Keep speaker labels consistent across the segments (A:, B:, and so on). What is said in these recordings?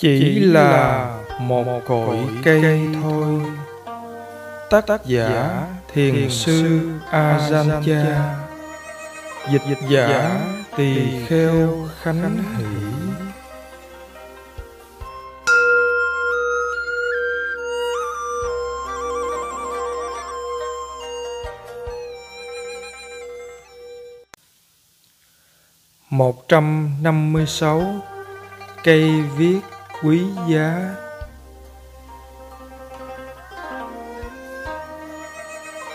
A: chỉ là một cội cây thôi. tác giả thiền sư ajahn dịch giả tỳ kheo khánh hỷ. Một trăm năm mươi sáu cây viết quý giá.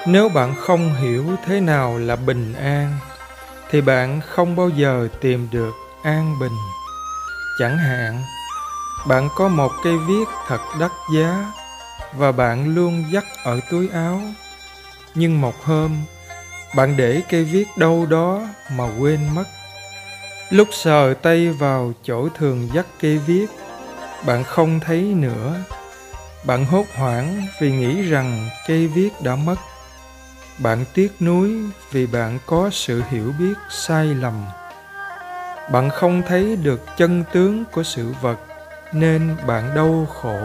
A: Nếu bạn không hiểu thế nào là bình an, thì bạn không bao giờ tìm được an bình. Chẳng hạn, bạn có một cây viết thật đắt giá và bạn luôn dắt ở túi áo. Nhưng một hôm, bạn để cây viết đâu đó mà quên mất. Lúc sờ tay vào chỗ thường dắt cây viết bạn không thấy nữa. Bạn hốt hoảng vì nghĩ rằng cây viết đã mất. Bạn tiếc nuối vì bạn có sự hiểu biết sai lầm. Bạn không thấy được chân tướng của sự vật, nên bạn đau khổ.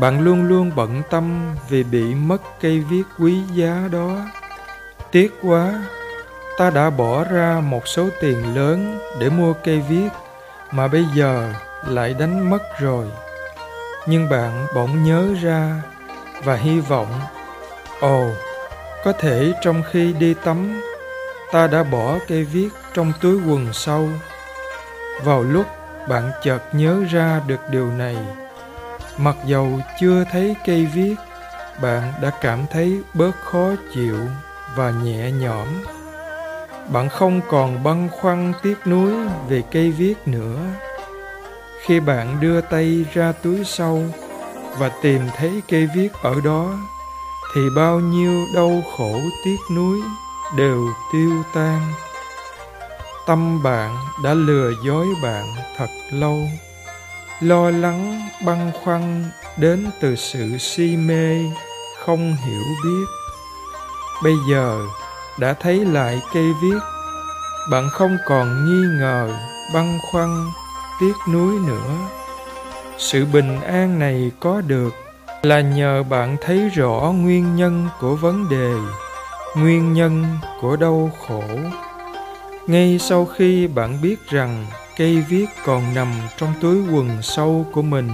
A: Bạn luôn luôn bận tâm vì bị mất cây viết quý giá đó. Tiếc quá, ta đã bỏ ra một số tiền lớn để mua cây viết, mà bây giờ lại đánh mất rồi. Nhưng bạn bỗng nhớ ra và hy vọng, ồ, có thể trong khi đi tắm, ta đã bỏ cây viết trong túi quần sâu vào lúc bạn chợt nhớ ra được điều này, mặc dầu chưa thấy cây viết, bạn đã cảm thấy bớt khó chịu và nhẹ nhõm. Bạn không còn băn khoăn tiếc nuối về cây viết nữa khi bạn đưa tay ra túi sau và tìm thấy cây viết ở đó, thì bao nhiêu đau khổ tiếc nuối đều tiêu tan. Tâm bạn đã lừa dối bạn thật lâu. Lo lắng, băn khoăn đến từ sự si mê, không hiểu biết. Bây giờ đã thấy lại cây viết, bạn không còn nghi ngờ, băn khoăn tiếc nuối nữa. Sự bình an này có được là nhờ bạn thấy rõ nguyên nhân của vấn đề, nguyên nhân của đau khổ. Ngay sau khi bạn biết rằng cây viết còn nằm trong túi quần sâu của mình,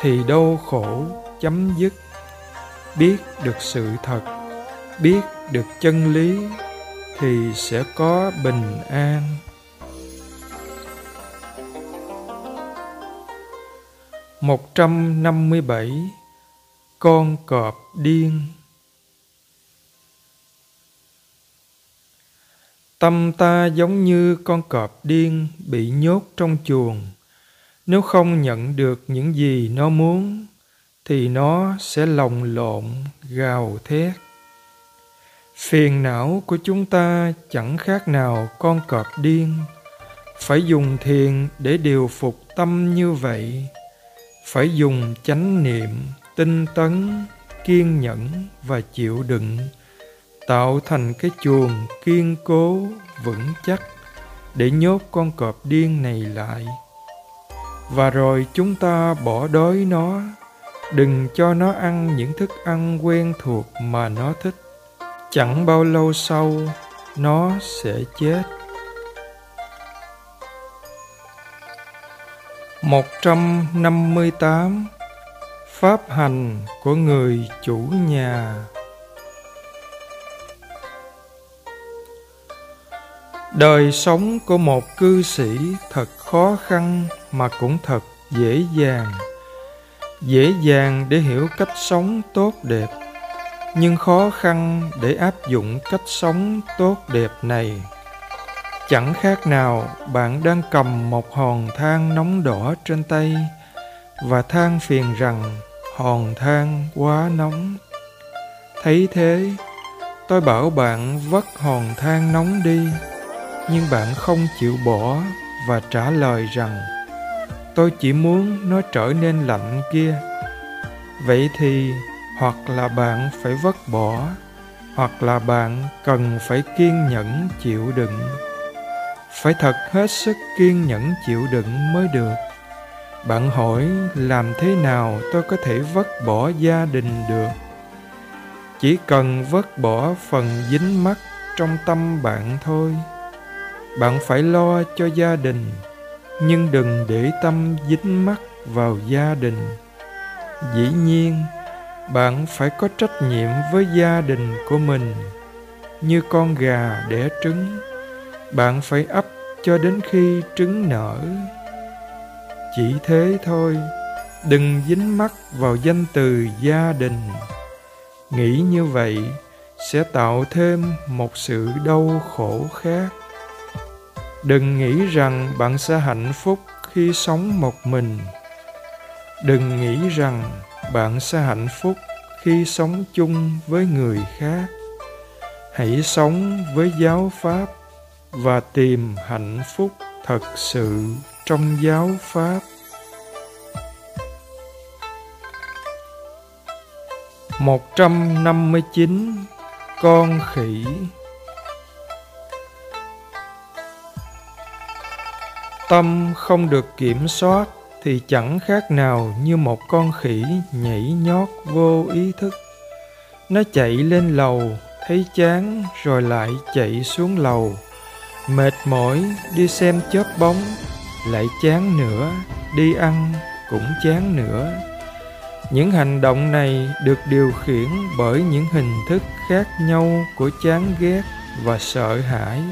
A: thì đau khổ chấm dứt. Biết được sự thật, biết được chân lý, thì sẽ có bình an. Một trăm năm mươi bảy, con cọp điên. Tâm ta giống như con cọp điên bị nhốt trong chuồng. Nếu không nhận được những gì nó muốn, thì nó sẽ lồng lộn, gào thét. Phiền não của chúng ta chẳng khác nào con cọp điên. Phải dùng thiền để điều phục tâm như vậy phải dùng chánh niệm, tinh tấn, kiên nhẫn và chịu đựng. Tạo thành cái chuồng kiên cố, vững chắc để nhốt con cọp điên này lại. Và rồi chúng ta bỏ đói nó. Đừng cho nó ăn những thức ăn quen thuộc mà nó thích. Chẳng bao lâu sau, nó sẽ chết. Một trăm năm mươi tám pháp hành của người chủ nhà. Đời sống của một cư sĩ thật khó khăn mà cũng thật dễ dàng. Dễ dàng để hiểu cách sống tốt đẹp, nhưng khó khăn để áp dụng cách sống tốt đẹp này chẳng khác nào bạn đang cầm một hòn than nóng đỏ trên tay và than phiền rằng hòn than quá nóng. Thấy thế, tôi bảo bạn vất hòn than nóng đi, nhưng bạn không chịu bỏ và trả lời rằng, tôi chỉ muốn nó trở nên lạnh kia. Vậy thì, hoặc là bạn phải vứt bỏ, hoặc là bạn cần phải kiên nhẫn chịu đựng phải thật hết sức kiên nhẫn chịu đựng mới được. Bạn hỏi làm thế nào tôi có thể vứt bỏ gia đình được? Chỉ cần vứt bỏ phần dính mắc trong tâm bạn thôi. Bạn phải lo cho gia đình, nhưng đừng để tâm dính mắc vào gia đình. Dĩ nhiên, bạn phải có trách nhiệm với gia đình của mình, như con gà đẻ trứng bạn phải ấp cho đến khi trứng nở. Chỉ thế thôi, đừng dính mắc vào danh từ gia đình. Nghĩ như vậy sẽ tạo thêm một sự đau khổ khác. Đừng nghĩ rằng bạn sẽ hạnh phúc khi sống một mình. Đừng nghĩ rằng bạn sẽ hạnh phúc khi sống chung với người khác. Hãy sống với giáo pháp và tìm hạnh phúc thật sự trong giáo pháp. Một trăm năm mươi chín con khỉ tâm không được kiểm soát thì chẳng khác nào như một con khỉ nhảy nhót vô ý thức. Nó chạy lên lầu, thấy chán rồi lại chạy xuống lầu mệt mỏi đi xem chớp bóng, lại chán nữa, đi ăn cũng chán nữa. Những hành động này được điều khiển bởi những hình thức khác nhau của chán ghét và sợ hãi.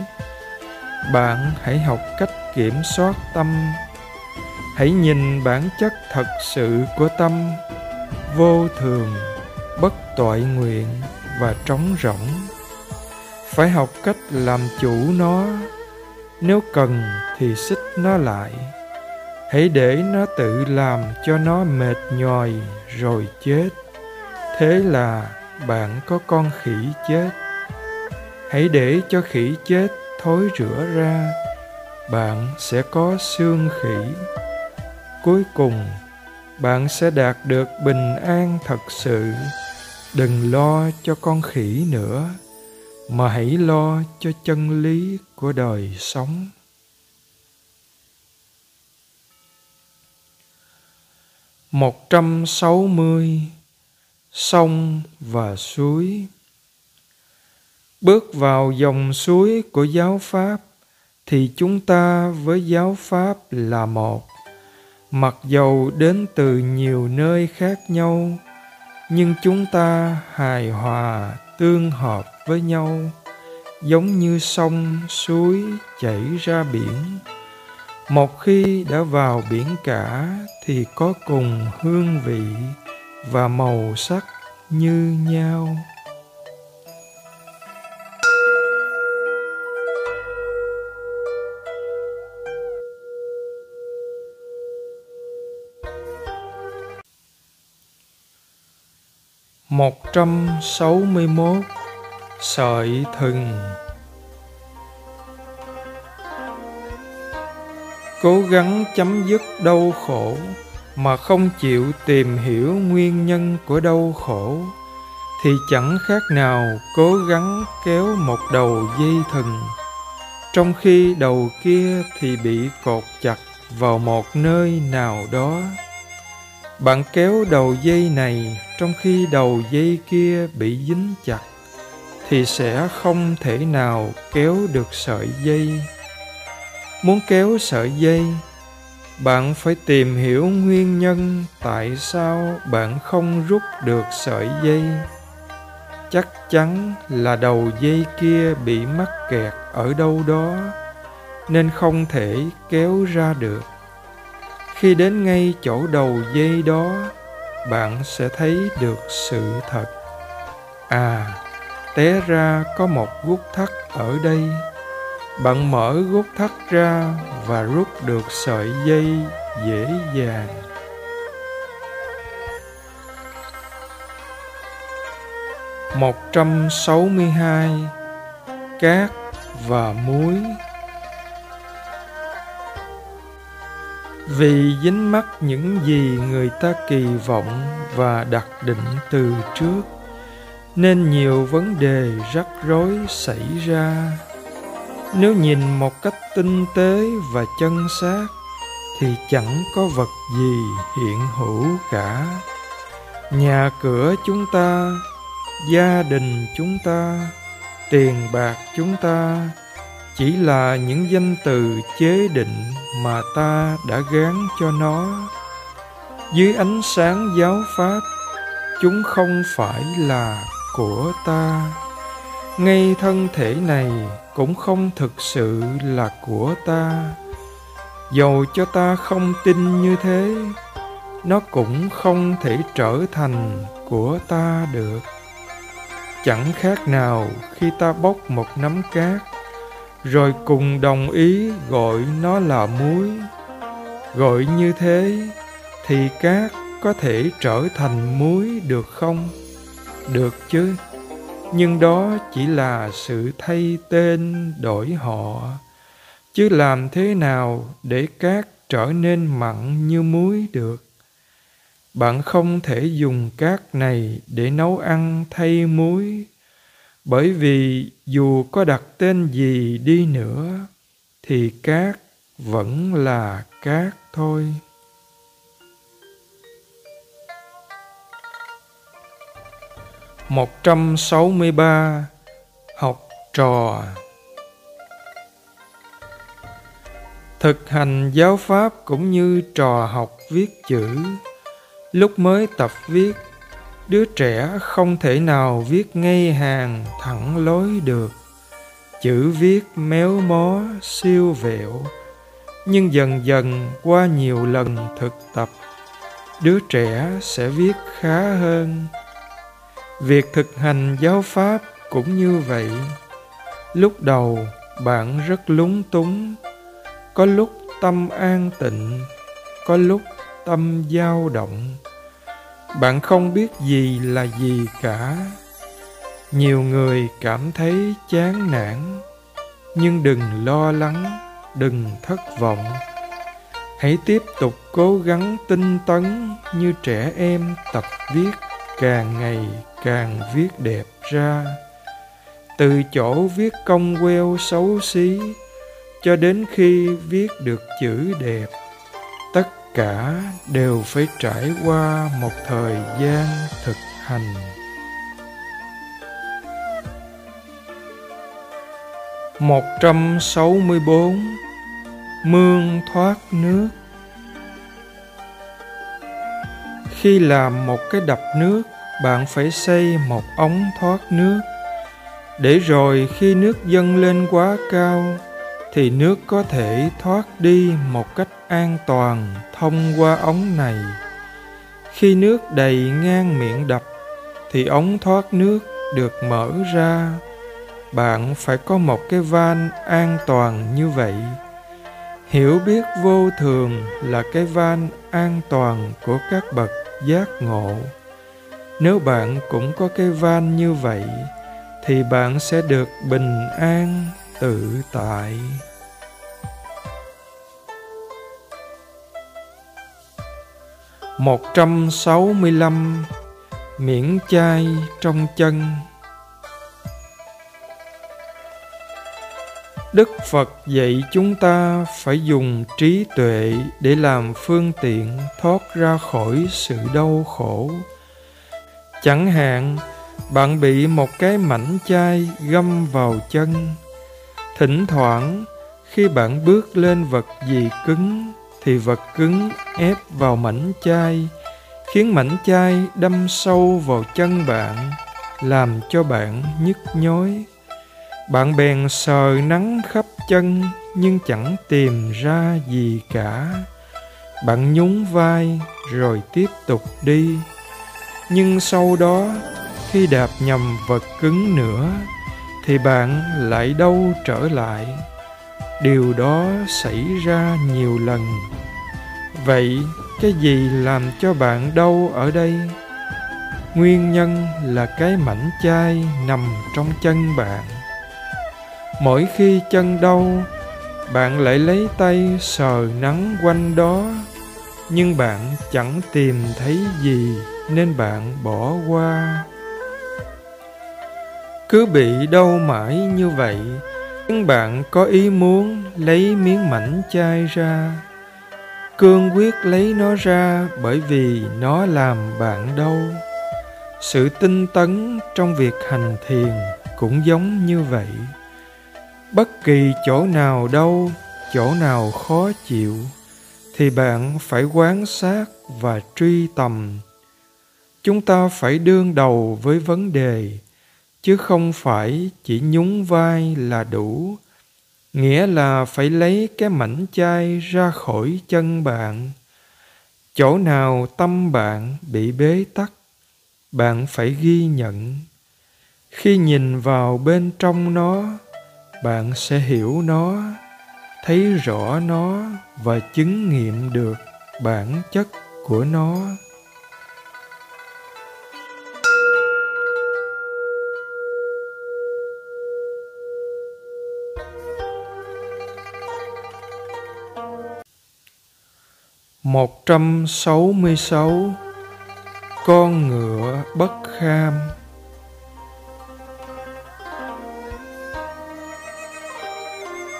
A: Bạn hãy học cách kiểm soát tâm. Hãy nhìn bản chất thật sự của tâm. Vô thường, bất toại nguyện và trống rỗng phải học cách làm chủ nó. Nếu cần thì xích nó lại. Hãy để nó tự làm cho nó mệt nhòi rồi chết. Thế là bạn có con khỉ chết. Hãy để cho khỉ chết thối rửa ra. Bạn sẽ có xương khỉ. Cuối cùng, bạn sẽ đạt được bình an thật sự. Đừng lo cho con khỉ nữa mà hãy lo cho chân lý của đời sống. Một trăm sáu mươi sông và suối. Bước vào dòng suối của giáo pháp thì chúng ta với giáo pháp là một. Mặc dầu đến từ nhiều nơi khác nhau, nhưng chúng ta hài hòa tương hợp với nhau, giống như sông suối chảy ra biển. Một khi đã vào biển cả thì có cùng hương vị và màu sắc như nhau. Một trăm sáu mươi mốt. Sợi thừng. Cố gắng chấm dứt đau khổ mà không chịu tìm hiểu nguyên nhân của đau khổ, thì chẳng khác nào cố gắng kéo một đầu dây thừng. Trong khi đầu kia thì bị cột chặt vào một nơi nào đó bạn kéo đầu dây này trong khi đầu dây kia bị dính chặt, thì sẽ không thể nào kéo được sợi dây. Muốn kéo sợi dây, bạn phải tìm hiểu nguyên nhân tại sao bạn không rút được sợi dây. Chắc chắn là đầu dây kia bị mắc kẹt ở đâu đó, nên không thể kéo ra được khi đến ngay chỗ đầu dây đó, bạn sẽ thấy được sự thật. À té ra có một gút thắt ở đây. Bạn mở gút thắt ra và rút được sợi dây dễ dàng. Một trăm sáu mươi hai, cát và muối. Vì dính mắc những gì người ta kỳ vọng và đặt định từ trước, nên nhiều vấn đề rắc rối xảy ra. Nếu nhìn một cách tinh tế và chân xác, thì chẳng có vật gì hiện hữu cả. Nhà cửa chúng ta, gia đình chúng ta, tiền bạc chúng ta chỉ là những danh từ chế định mà ta đã gán cho nó. Dưới ánh sáng giáo pháp, chúng không phải là của ta. Ngay thân thể này cũng không thực sự là của ta. Dầu cho ta không tin như thế, nó cũng không thể trở thành của ta được. Chẳng khác nào khi ta bóc một nắm cát rồi cùng đồng ý gọi nó là muối. Gọi như thế thì cát có thể trở thành muối được không? Được chứ, nhưng đó chỉ là sự thay tên đổi họ. Chứ làm thế nào để cát trở nên mặn như muối được? Bạn không thể dùng cát này để nấu ăn thay muối bởi vì dù có đặt tên gì đi nữa, thì cát vẫn là cát thôi. Một trăm sáu mươi ba, học trò. Thực hành giáo pháp cũng như trò học viết chữ. Lúc mới tập viết đứa trẻ không thể nào viết ngay hàng thẳng lối được. Chữ viết méo mó, siêu vẹo, nhưng dần dần qua nhiều lần thực tập, đứa trẻ sẽ viết khá hơn. Việc thực hành giáo pháp cũng như vậy. Lúc đầu, bạn rất lúng túng. Có lúc tâm an tịnh, có lúc tâm dao động bạn không biết gì là gì cả. Nhiều người cảm thấy chán nản, nhưng đừng lo lắng, đừng thất vọng. Hãy tiếp tục cố gắng tinh tấn như trẻ em tập viết càng ngày càng viết đẹp ra. Từ chỗ viết cong queo xấu xí cho đến khi viết được chữ đẹp cả đều phải trải qua một thời gian thực hành. Một trăm sáu mươi bốn, mương thoát nước. Khi làm một cái đập nước, bạn phải xây một ống thoát nước. Để rồi khi nước dâng lên quá cao, thì nước có thể thoát đi một cách an toàn thông qua ống này. Khi nước đầy ngang miệng đập, thì ống thoát nước được mở ra. Bạn phải có một cái van an toàn như vậy. Hiểu biết vô thường là cái van an toàn của các bậc giác ngộ. Nếu bạn cũng có cái van như vậy, thì bạn sẽ được bình an tự tại. Một trăm sáu mươi lăm miễn chai trong chân. Đức phật dạy chúng ta phải dùng trí tuệ để làm phương tiện thoát ra khỏi sự đau khổ. Chẳng hạn, bạn bị một cái mảnh chai găm vào chân. Thỉnh thoảng, khi bạn bước lên vật gì cứng thì vật cứng ép vào mảnh chai, khiến mảnh chai đâm sâu vào chân bạn, làm cho bạn nhức nhối. Bạn bèn sờ nắng khắp chân, nhưng chẳng tìm ra gì cả. Bạn nhún vai rồi tiếp tục đi. Nhưng sau đó, khi đạp nhầm vật cứng nữa, thì bạn lại đâu trở lại điều đó xảy ra nhiều lần. Vậy cái gì làm cho bạn đau ở đây? Nguyên nhân là cái mảnh chai nằm trong chân bạn. Mỗi khi chân đau, bạn lại lấy tay sờ nắng quanh đó, nhưng bạn chẳng tìm thấy gì nên bạn bỏ qua. Cứ bị đau mãi như vậy nhưng bạn có ý muốn lấy miếng mảnh chai ra. Cương quyết lấy nó ra bởi vì nó làm bạn đau. Sự tinh tấn trong việc hành thiền cũng giống như vậy. Bất kỳ chỗ nào đau, chỗ nào khó chịu, thì bạn phải quán sát và truy tầm. Chúng ta phải đương đầu với vấn đề chứ không phải chỉ nhún vai là đủ. Nghĩa là phải lấy cái mảnh chai ra khỏi chân bạn. Chỗ nào tâm bạn bị bế tắc, bạn phải ghi nhận. Khi nhìn vào bên trong nó, bạn sẽ hiểu nó, thấy rõ nó và chứng nghiệm được bản chất của nó. Một trăm sáu mươi sáu con ngựa bất kham.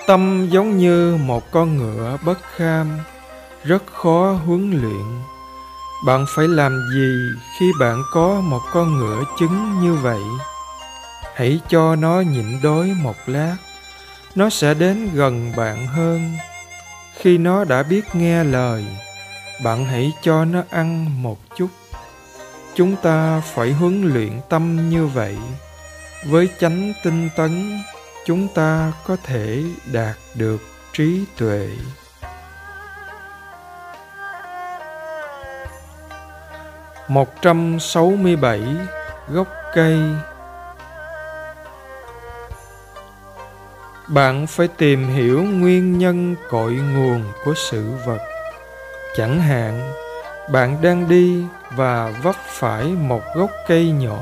A: Tâm giống như một con ngựa bất kham, rất khó huấn luyện. Bạn phải làm gì khi bạn có một con ngựa trứng như vậy? Hãy cho nó nhịn đói một lát, nó sẽ đến gần bạn hơn. Khi nó đã biết nghe lời bạn hãy cho nó ăn một chút. Chúng ta phải huấn luyện tâm như vậy. Với chánh tinh tấn, chúng ta có thể đạt được trí tuệ. một trăm sáu mươi bảy gốc cây. Bạn phải tìm hiểu nguyên nhân cội nguồn của sự vật chẳng hạn, bạn đang đi và vấp phải một gốc cây nhỏ.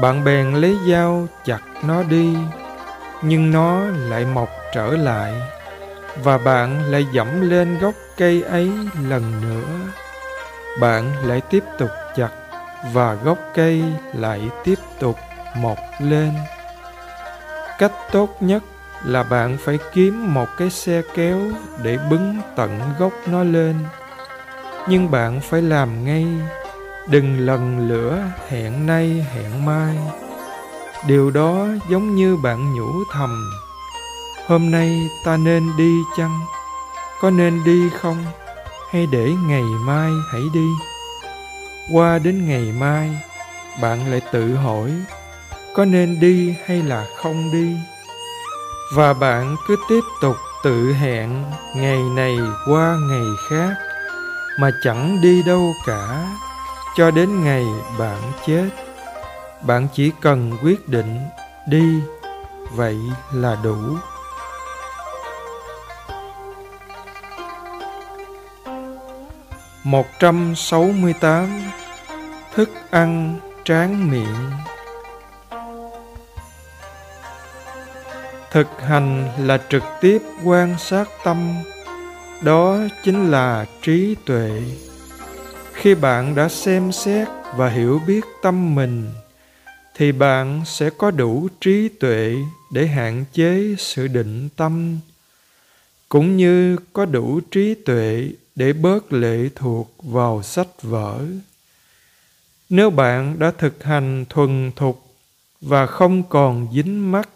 A: Bạn bèn lấy dao chặt nó đi, nhưng nó lại mọc trở lại, và bạn lại dẫm lên gốc cây ấy lần nữa. Bạn lại tiếp tục chặt, và gốc cây lại tiếp tục mọc lên. Cách tốt nhất là bạn phải kiếm một cái xe kéo để bứng tận gốc nó lên. Nhưng bạn phải làm ngay, đừng lần lửa hẹn nay hẹn mai. Điều đó giống như bạn nhủ thầm, hôm nay ta nên đi chăng? Có nên đi không? Hay để ngày mai hãy đi? Qua đến ngày mai, bạn lại tự hỏi, có nên đi hay là không đi? Và bạn cứ tiếp tục tự hẹn ngày này qua ngày khác, mà chẳng đi đâu cả, cho đến ngày bạn chết. Bạn chỉ cần quyết định đi, vậy là đủ. Một trăm sáu mươi tám, thức ăn tráng miệng. Thực hành là trực tiếp quan sát tâm. Đó chính là trí tuệ. Khi bạn đã xem xét và hiểu biết tâm mình, thì bạn sẽ có đủ trí tuệ để hạn chế sự định tâm, cũng như có đủ trí tuệ để bớt lệ thuộc vào sách vở. Nếu bạn đã thực hành thuần thục và không còn dính mắc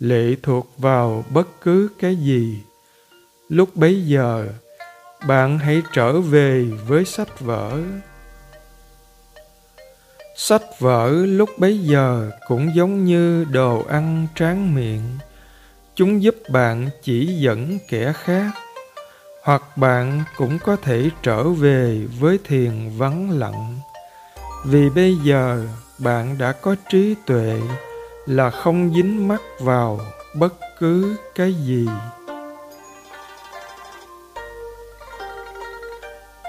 A: lệ thuộc vào bất cứ cái gì. Lúc bấy giờ, bạn hãy trở về với sách vở. Sách vở lúc bấy giờ cũng giống như đồ ăn tráng miệng. Chúng giúp bạn chỉ dẫn kẻ khác, hoặc bạn cũng có thể trở về với thiền vắng lặng. Vì bây giờ bạn đã có trí tuệ là không dính mắc vào bất cứ cái gì.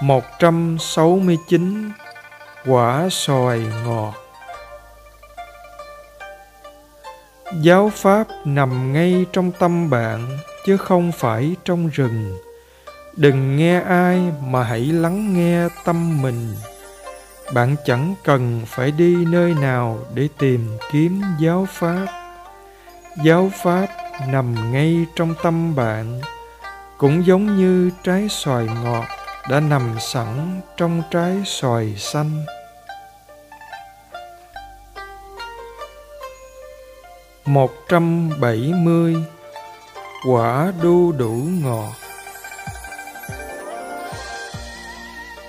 A: Một trăm sáu mươi chín quả xoài ngọt. Giáo pháp nằm ngay trong tâm bạn, chứ không phải trong rừng. Đừng nghe ai mà hãy lắng nghe tâm mình bạn chẳng cần phải đi nơi nào để tìm kiếm giáo pháp. Giáo pháp nằm ngay trong tâm bạn, cũng giống như trái xoài ngọt đã nằm sẵn trong trái xoài xanh. Một trăm bảy mươi quả đu đủ ngọt.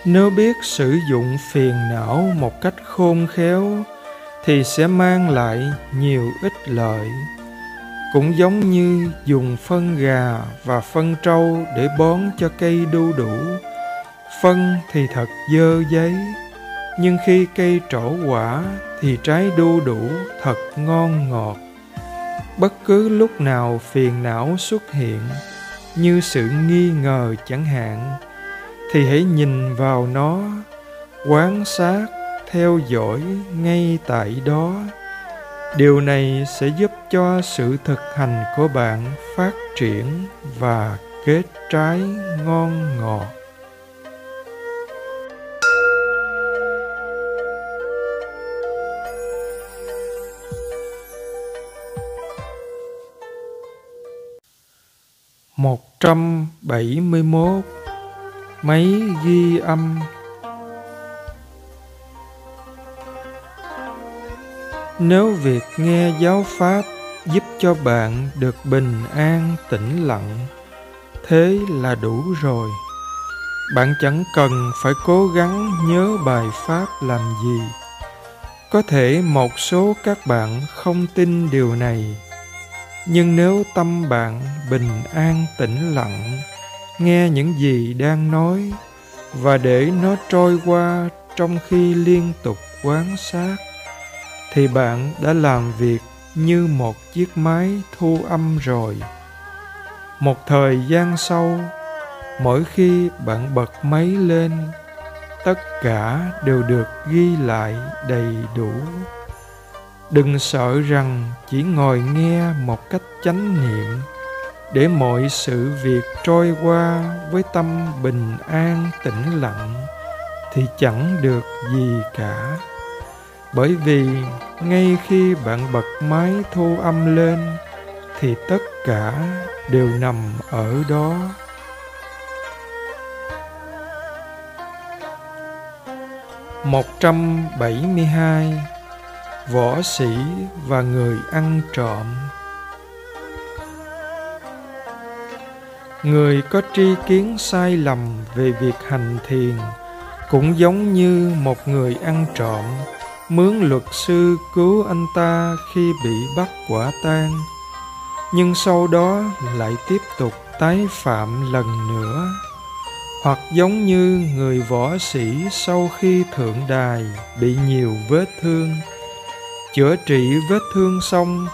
A: Nếu biết sử dụng phiền não một cách khôn khéo, thì sẽ mang lại nhiều ích lợi. Cũng giống như dùng phân gà và phân trâu để bón cho cây đu đủ. Phân thì thật dơ giấy, nhưng khi cây trổ quả thì trái đu đủ thật ngon ngọt. Bất cứ lúc nào phiền não xuất hiện, như sự nghi ngờ chẳng hạn thì hãy nhìn vào nó, quán sát theo dõi ngay tại đó. Điều này sẽ giúp cho sự thực hành của bạn phát triển và kết trái ngon ngọt. Một trăm bảy mươi mốt máy ghi âm. Nếu việc nghe giáo pháp giúp cho bạn được bình an, tĩnh lặng, thế là đủ rồi. Bạn chẳng cần phải cố gắng nhớ bài pháp làm gì. Có thể một số các bạn không tin điều này, nhưng nếu tâm bạn bình an, tĩnh lặng nghe những gì đang nói và để nó trôi qua trong khi liên tục quan sát, thì bạn đã làm việc như một chiếc máy thu âm rồi. Một thời gian sau, mỗi khi bạn bật máy lên, tất cả đều được ghi lại đầy đủ. Đừng sợ rằng chỉ ngồi nghe một cách chánh niệm để mọi sự việc trôi qua với tâm bình an, tĩnh lặng thì chẳng được gì cả. Bởi vì ngay khi bạn bật máy thu âm lên thì tất cả đều nằm ở đó. một trăm bảy mươi hai, võ sĩ và người ăn trộm. Người có tri kiến sai lầm về việc hành thiền cũng giống như một người ăn trộm. Mướn luật sư cứu anh ta khi bị bắt quả tang, nhưng sau đó lại tiếp tục tái phạm lần nữa. Hoặc giống như người võ sĩ sau khi thượng đài bị nhiều vết thương, chữa trị vết thương xong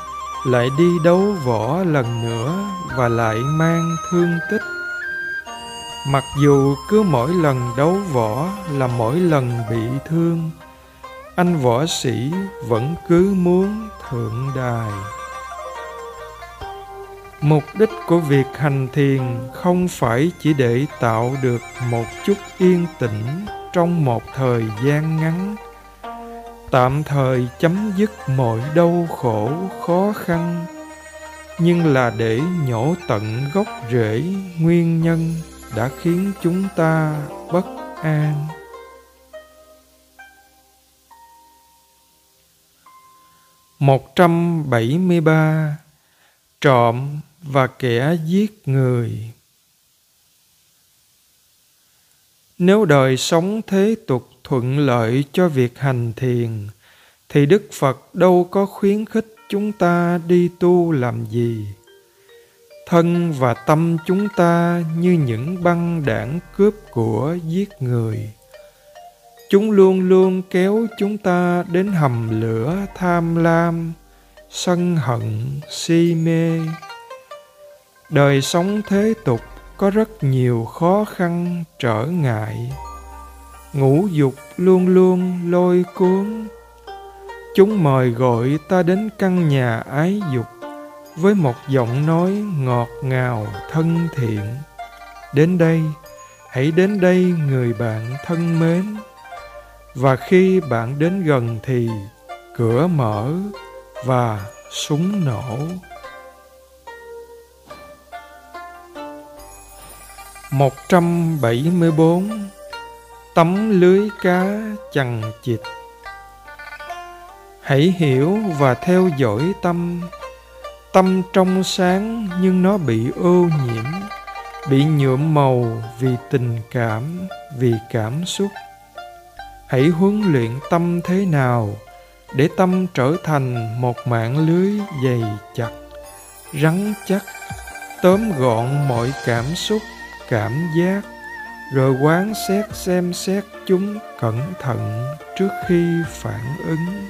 A: lại đi đấu võ lần nữa và lại mang thương tích. Mặc dù cứ mỗi lần đấu võ là mỗi lần bị thương, anh võ sĩ vẫn cứ muốn thượng đài. Mục đích của việc hành thiền không phải chỉ để tạo được một chút yên tĩnh trong một thời gian ngắn tạm thời chấm dứt mọi đau khổ, khó khăn, nhưng là để nhổ tận gốc rễ nguyên nhân đã khiến chúng ta bất an. Một trăm bảy mươi ba, trộm và kẻ giết người. Nếu đời sống thế tục thuận lợi cho việc hành thiền, thì đức phật đâu có khuyến khích chúng ta đi tu làm gì. Thân và tâm chúng ta như những băng đảng cướp của giết người. Chúng luôn luôn kéo chúng ta đến hầm lửa tham lam, sân hận, si mê. Đời sống thế tục có rất nhiều khó khăn trở ngại ngũ dục luôn luôn lôi cuốn. Chúng mời gọi ta đến căn nhà ái dục với một giọng nói ngọt ngào thân thiện. Đến đây, hãy đến đây người bạn thân mến. Và khi bạn đến gần thì cửa mở và súng nổ. 174 Tấm lưới cá chằng chịt. Hãy hiểu và theo dõi tâm. Tâm trong sáng nhưng nó bị ô nhiễm Bị nhuộm màu vì tình cảm, vì cảm xúc. Hãy huấn luyện tâm thế nào Để tâm trở thành một mạng lưới dày chặt, rắn chắc Tóm gọn mọi cảm xúc cảm giác rồi quán xét xem xét chúng cẩn thận trước khi phản ứng.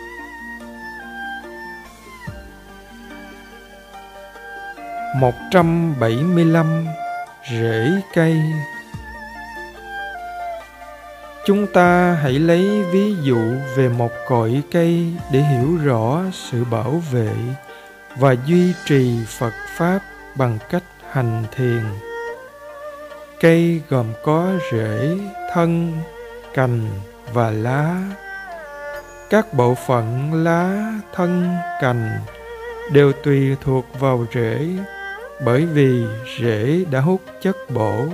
A: Một trăm bảy mươi lăm rễ cây. Chúng ta hãy lấy ví dụ về một cội cây để hiểu rõ sự bảo vệ và duy trì phật pháp bằng cách hành thiền. Cây gồm có rễ, thân, cành và lá. Các bộ phận lá, thân, cành đều tùy thuộc vào rễ bởi vì rễ đã hút chất bổ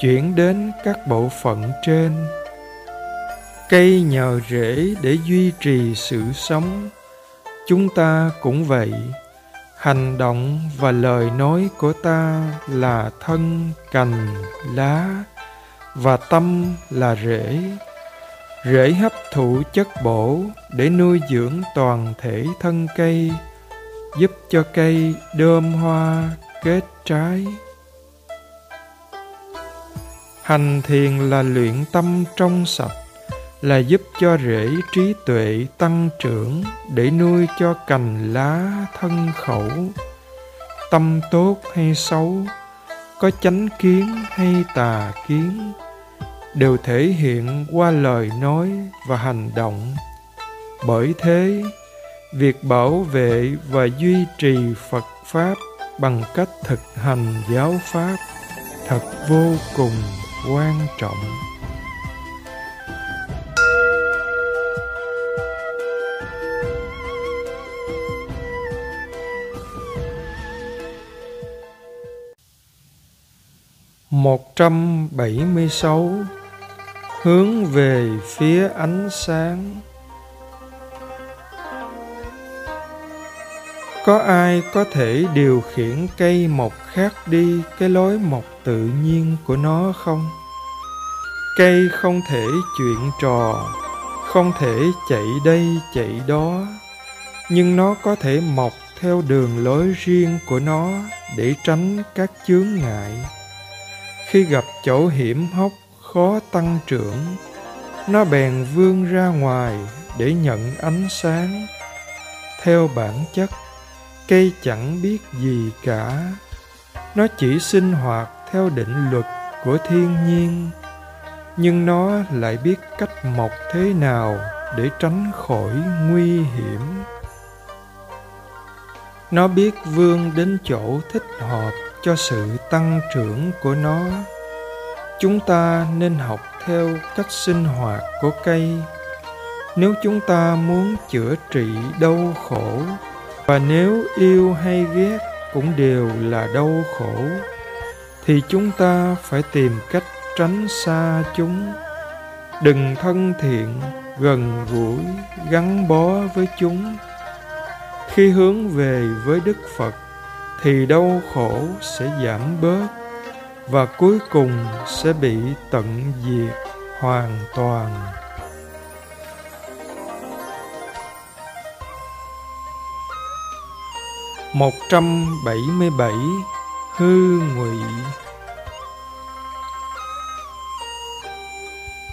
A: chuyển đến các bộ phận trên. Cây nhờ rễ để duy trì sự sống. Chúng ta cũng vậy hành động và lời nói của ta là thân cành lá và tâm là rễ. Rễ hấp thụ chất bổ để nuôi dưỡng toàn thể thân cây, giúp cho cây đơm hoa kết trái. Hành thiền là luyện tâm trong sạch là giúp cho rễ trí tuệ tăng trưởng để nuôi cho cành lá thân khẩu. Tâm tốt hay xấu, có chánh kiến hay tà kiến, đều thể hiện qua lời nói và hành động. Bởi thế, việc bảo vệ và duy trì phật pháp bằng cách thực hành giáo pháp thật vô cùng quan trọng. Một trăm bảy mươi sáu Hướng về phía ánh sáng Có ai có thể điều khiển cây mọc khác đi cái lối mọc tự nhiên của nó không? Cây không thể chuyện trò, không thể chạy đây chạy đó, nhưng nó có thể mọc theo đường lối riêng của nó để tránh các chướng ngại khi gặp chỗ hiểm hóc khó tăng trưởng, nó bèn vươn ra ngoài để nhận ánh sáng. Theo bản chất, cây chẳng biết gì cả. Nó chỉ sinh hoạt theo định luật của thiên nhiên, nhưng nó lại biết cách mọc thế nào để tránh khỏi nguy hiểm. Nó biết vươn đến chỗ thích hợp cho sự tăng trưởng của nó. Chúng ta nên học theo cách sinh hoạt của cây. Nếu chúng ta muốn chữa trị đau khổ, và nếu yêu hay ghét cũng đều là đau khổ, thì chúng ta phải tìm cách tránh xa chúng. Đừng thân thiện, gần gũi, gắn bó với chúng. Khi hướng về với đức phật thì đau khổ sẽ giảm bớt và cuối cùng sẽ bị tận diệt hoàn toàn. một trăm bảy mươi bảy hư ngụy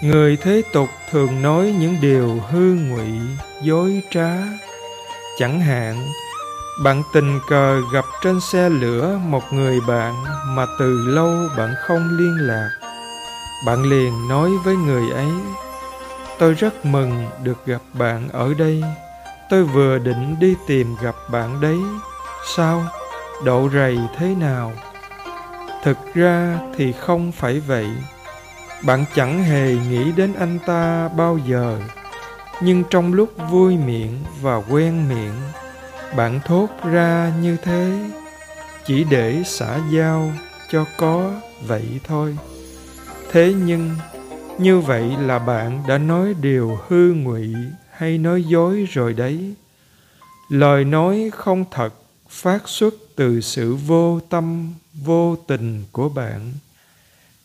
A: người thế tục thường nói những điều hư ngụy dối trá. Chẳng hạn bạn tình cờ gặp trên xe lửa một người bạn mà từ lâu bạn không liên lạc. Bạn liền nói với người ấy, Tôi rất mừng được gặp bạn ở đây. Tôi vừa định đi tìm gặp bạn đấy. Sao? Độ rầy thế nào? Thực ra thì không phải vậy. Bạn chẳng hề nghĩ đến anh ta bao giờ. Nhưng trong lúc vui miệng và quen miệng, bạn thốt ra như thế, chỉ để xả giao cho có vậy thôi. Thế nhưng, như vậy là bạn đã nói điều hư ngụy hay nói dối rồi đấy. Lời nói không thật phát xuất từ sự vô tâm, vô tình của bạn.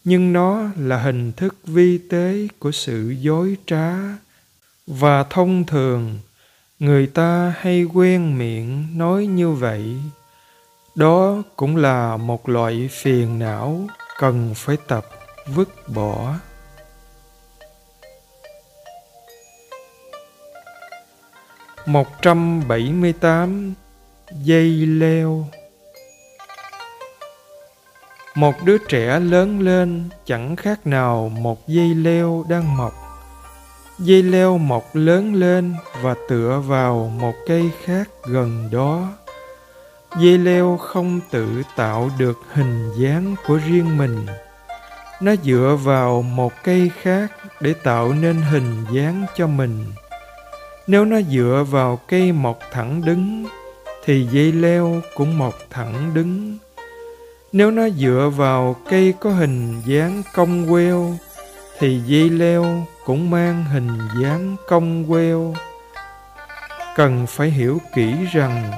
A: Nhưng nó là hình thức vi tế của sự dối trá và thông thường người ta hay quen miệng nói như vậy. Đó cũng là một loại phiền não cần phải tập vứt bỏ. Một trăm bảy mươi tám dây leo. Một đứa trẻ lớn lên chẳng khác nào một dây leo đang mọc dây leo mọc lớn lên và tựa vào một cây khác gần đó. Dây leo không tự tạo được hình dáng của riêng mình. Nó dựa vào một cây khác để tạo nên hình dáng cho mình. Nếu nó dựa vào cây mọc thẳng đứng, thì dây leo cũng mọc thẳng đứng. Nếu nó dựa vào cây có hình dáng cong queo thì dây leo cũng mang hình dáng cong queo. Cần phải hiểu kỹ rằng,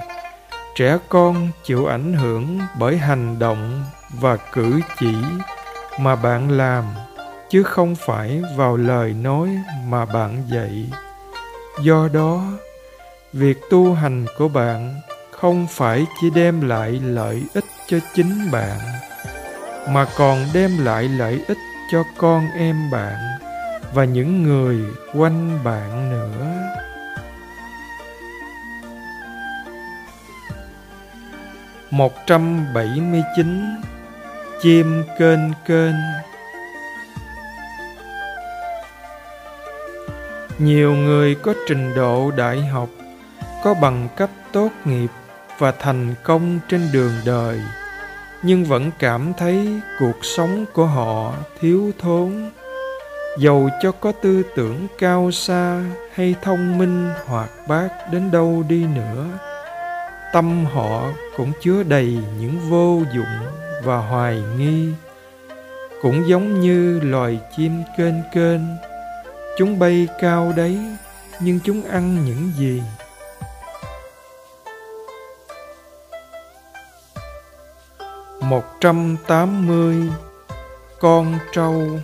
A: trẻ con chịu ảnh hưởng bởi hành động và cử chỉ mà bạn làm, chứ không phải vào lời nói mà bạn dạy. Do đó, việc tu hành của bạn không phải chỉ đem lại lợi ích cho chính bạn, mà còn đem lại lợi ích cho con em bạn và những người quanh bạn nữa. Một trăm bảy mươi chín chim kênh kênh. Nhiều người có trình độ đại học, có bằng cấp tốt nghiệp và thành công trên đường đời nhưng vẫn cảm thấy cuộc sống của họ thiếu thốn. Dầu cho có tư tưởng cao xa hay thông minh hoạt bát đến đâu đi nữa, tâm họ cũng chứa đầy những vô dụng và hoài nghi. Cũng giống như loài chim kênh kênh, chúng bay cao đấy, nhưng chúng ăn những gì một trăm tám mươi. Con trâu.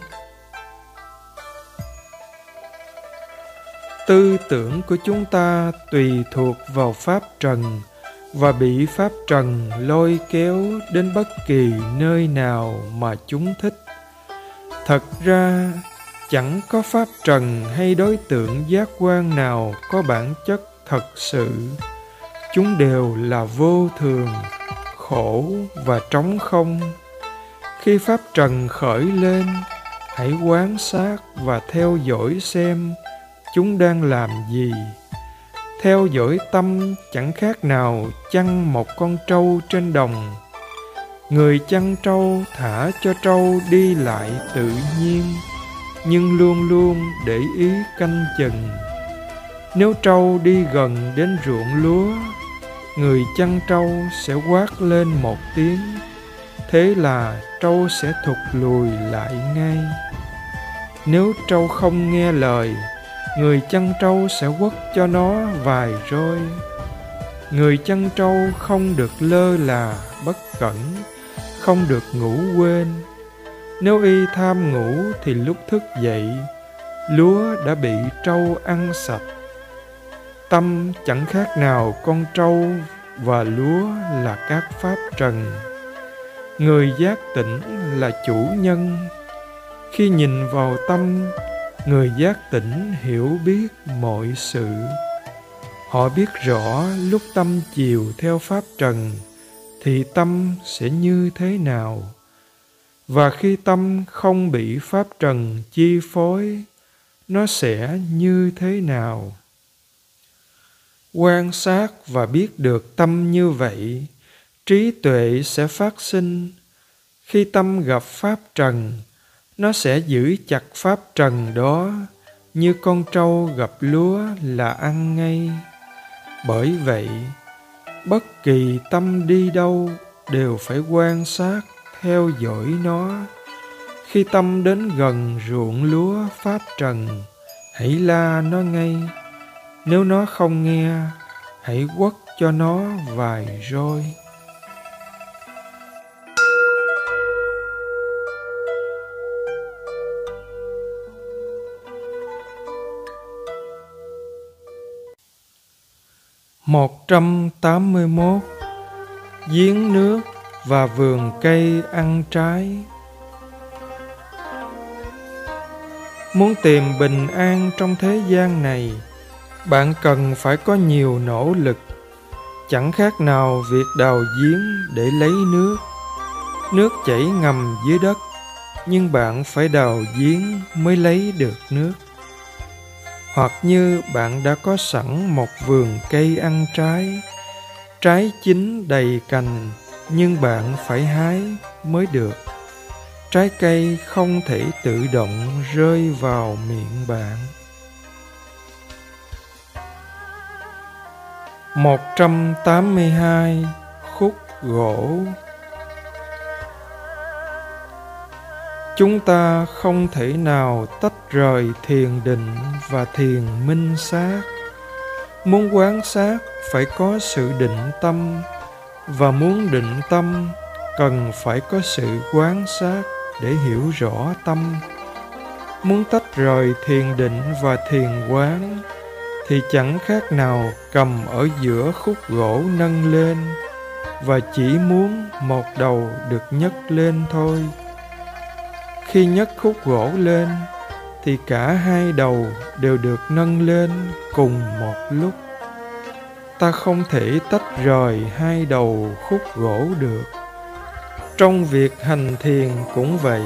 A: Tư tưởng của chúng ta tùy thuộc vào pháp trần và bị pháp trần lôi kéo đến bất kỳ nơi nào mà chúng thích. Thật ra, chẳng có pháp trần hay đối tượng giác quan nào có bản chất thật sự. Chúng đều là vô thường khổ và trống không. Khi pháp trần khởi lên, hãy quán sát và theo dõi xem chúng đang làm gì. Theo dõi tâm chẳng khác nào chăn một con trâu trên đồng. Người chăn trâu thả cho trâu đi lại tự nhiên, nhưng luôn luôn để ý canh chừng. Nếu trâu đi gần đến ruộng lúa người chăn trâu sẽ quát lên một tiếng, thế là trâu sẽ thụt lùi lại ngay. Nếu trâu không nghe lời, người chăn trâu sẽ quất cho nó vài roi. Người chăn trâu không được lơ là bất cẩn, không được ngủ quên. Nếu y tham ngủ thì lúc thức dậy, lúa đã bị trâu ăn sạch tâm chẳng khác nào con trâu và lúa là các pháp trần. Người giác tỉnh là chủ nhân. Khi nhìn vào tâm, người giác tỉnh hiểu biết mọi sự. Họ biết rõ lúc tâm chiều theo pháp trần, thì tâm sẽ như thế nào. Và khi tâm không bị pháp trần chi phối, nó sẽ như thế nào? Quan sát và biết được tâm như vậy, trí tuệ sẽ phát sinh. Khi tâm gặp pháp trần, nó sẽ giữ chặt pháp trần đó, như con trâu gặp lúa là ăn ngay. Bởi vậy, bất kỳ tâm đi đâu đều phải quan sát theo dõi nó. Khi tâm đến gần ruộng lúa pháp trần, hãy la nó ngay nếu nó không nghe, hãy quất cho nó vài roi. Một trăm tám mươi mốt, giếng nước và vườn cây ăn trái. Muốn tìm bình an trong thế gian này bạn cần phải có nhiều nỗ lực. Chẳng khác nào việc đào giếng để lấy nước. Nước chảy ngầm dưới đất, nhưng bạn phải đào giếng mới lấy được nước. Hoặc như bạn đã có sẵn một vườn cây ăn trái. Trái chín đầy cành, nhưng bạn phải hái mới được. Trái cây không thể tự động rơi vào miệng bạn. Một trăm tám mươi hai khúc gỗ. Chúng ta không thể nào tách rời thiền định và thiền minh sát. Muốn quán sát phải có sự định tâm, và muốn định tâm cần phải có sự quán sát để hiểu rõ tâm. Muốn tách rời thiền định và thiền quán thì chẳng khác nào cầm ở giữa khúc gỗ nâng lên và chỉ muốn một đầu được nhấc lên thôi. Khi nhấc khúc gỗ lên thì cả hai đầu đều được nâng lên cùng một lúc. Ta không thể tách rời hai đầu khúc gỗ được. Trong việc hành thiền cũng vậy,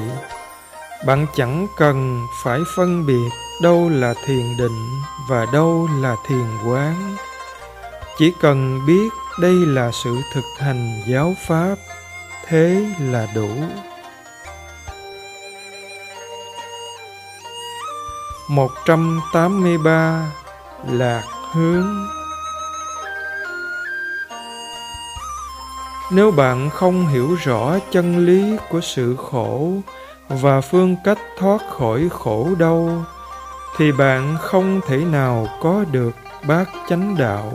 A: bạn chẳng cần phải phân biệt đâu là thiền định và đâu là thiền quán? Chỉ cần biết đây là sự thực hành giáo pháp, thế là đủ. Một trăm tám mươi ba lạc hướng nếu bạn không hiểu rõ chân lý của sự khổ và phương cách thoát khỏi khổ đau thì bạn không thể nào có được bát chánh đạo.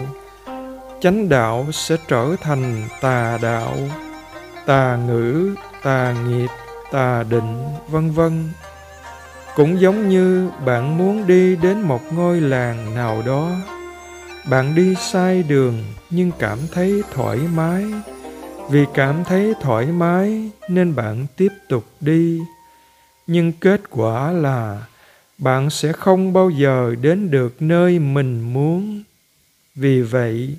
A: Chánh đạo sẽ trở thành tà đạo, tà ngữ, tà nghiệp, tà định, vân vân. Cũng giống như bạn muốn đi đến một ngôi làng nào đó. Bạn đi sai đường nhưng cảm thấy thoải mái. Vì cảm thấy thoải mái nên bạn tiếp tục đi. Nhưng kết quả là bạn sẽ không bao giờ đến được nơi mình muốn. Vì vậy,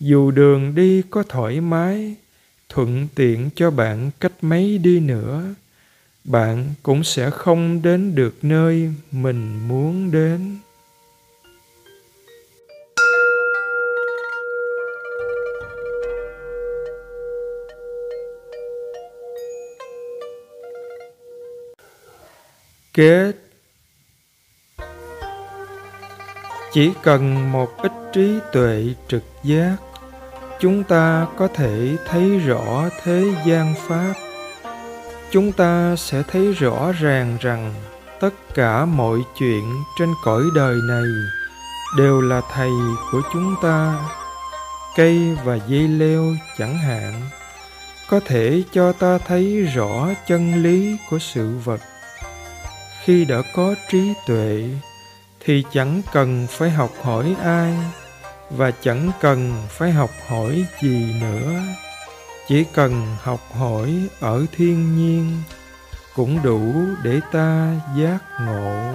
A: dù đường đi có thoải mái, thuận tiện cho bạn cách mấy đi nữa, bạn cũng sẽ không đến được nơi mình muốn đến. Kết chỉ cần một ít trí tuệ trực giác, chúng ta có thể thấy rõ thế gian pháp. Chúng ta sẽ thấy rõ ràng rằng tất cả mọi chuyện trên cõi đời này đều là thầy của chúng ta. Cây và dây leo chẳng hạn có thể cho ta thấy rõ chân lý của sự vật. Khi đã có trí tuệ thì chẳng cần phải học hỏi ai, và chẳng cần phải học hỏi gì nữa. Chỉ cần học hỏi ở thiên nhiên cũng đủ để ta giác ngộ.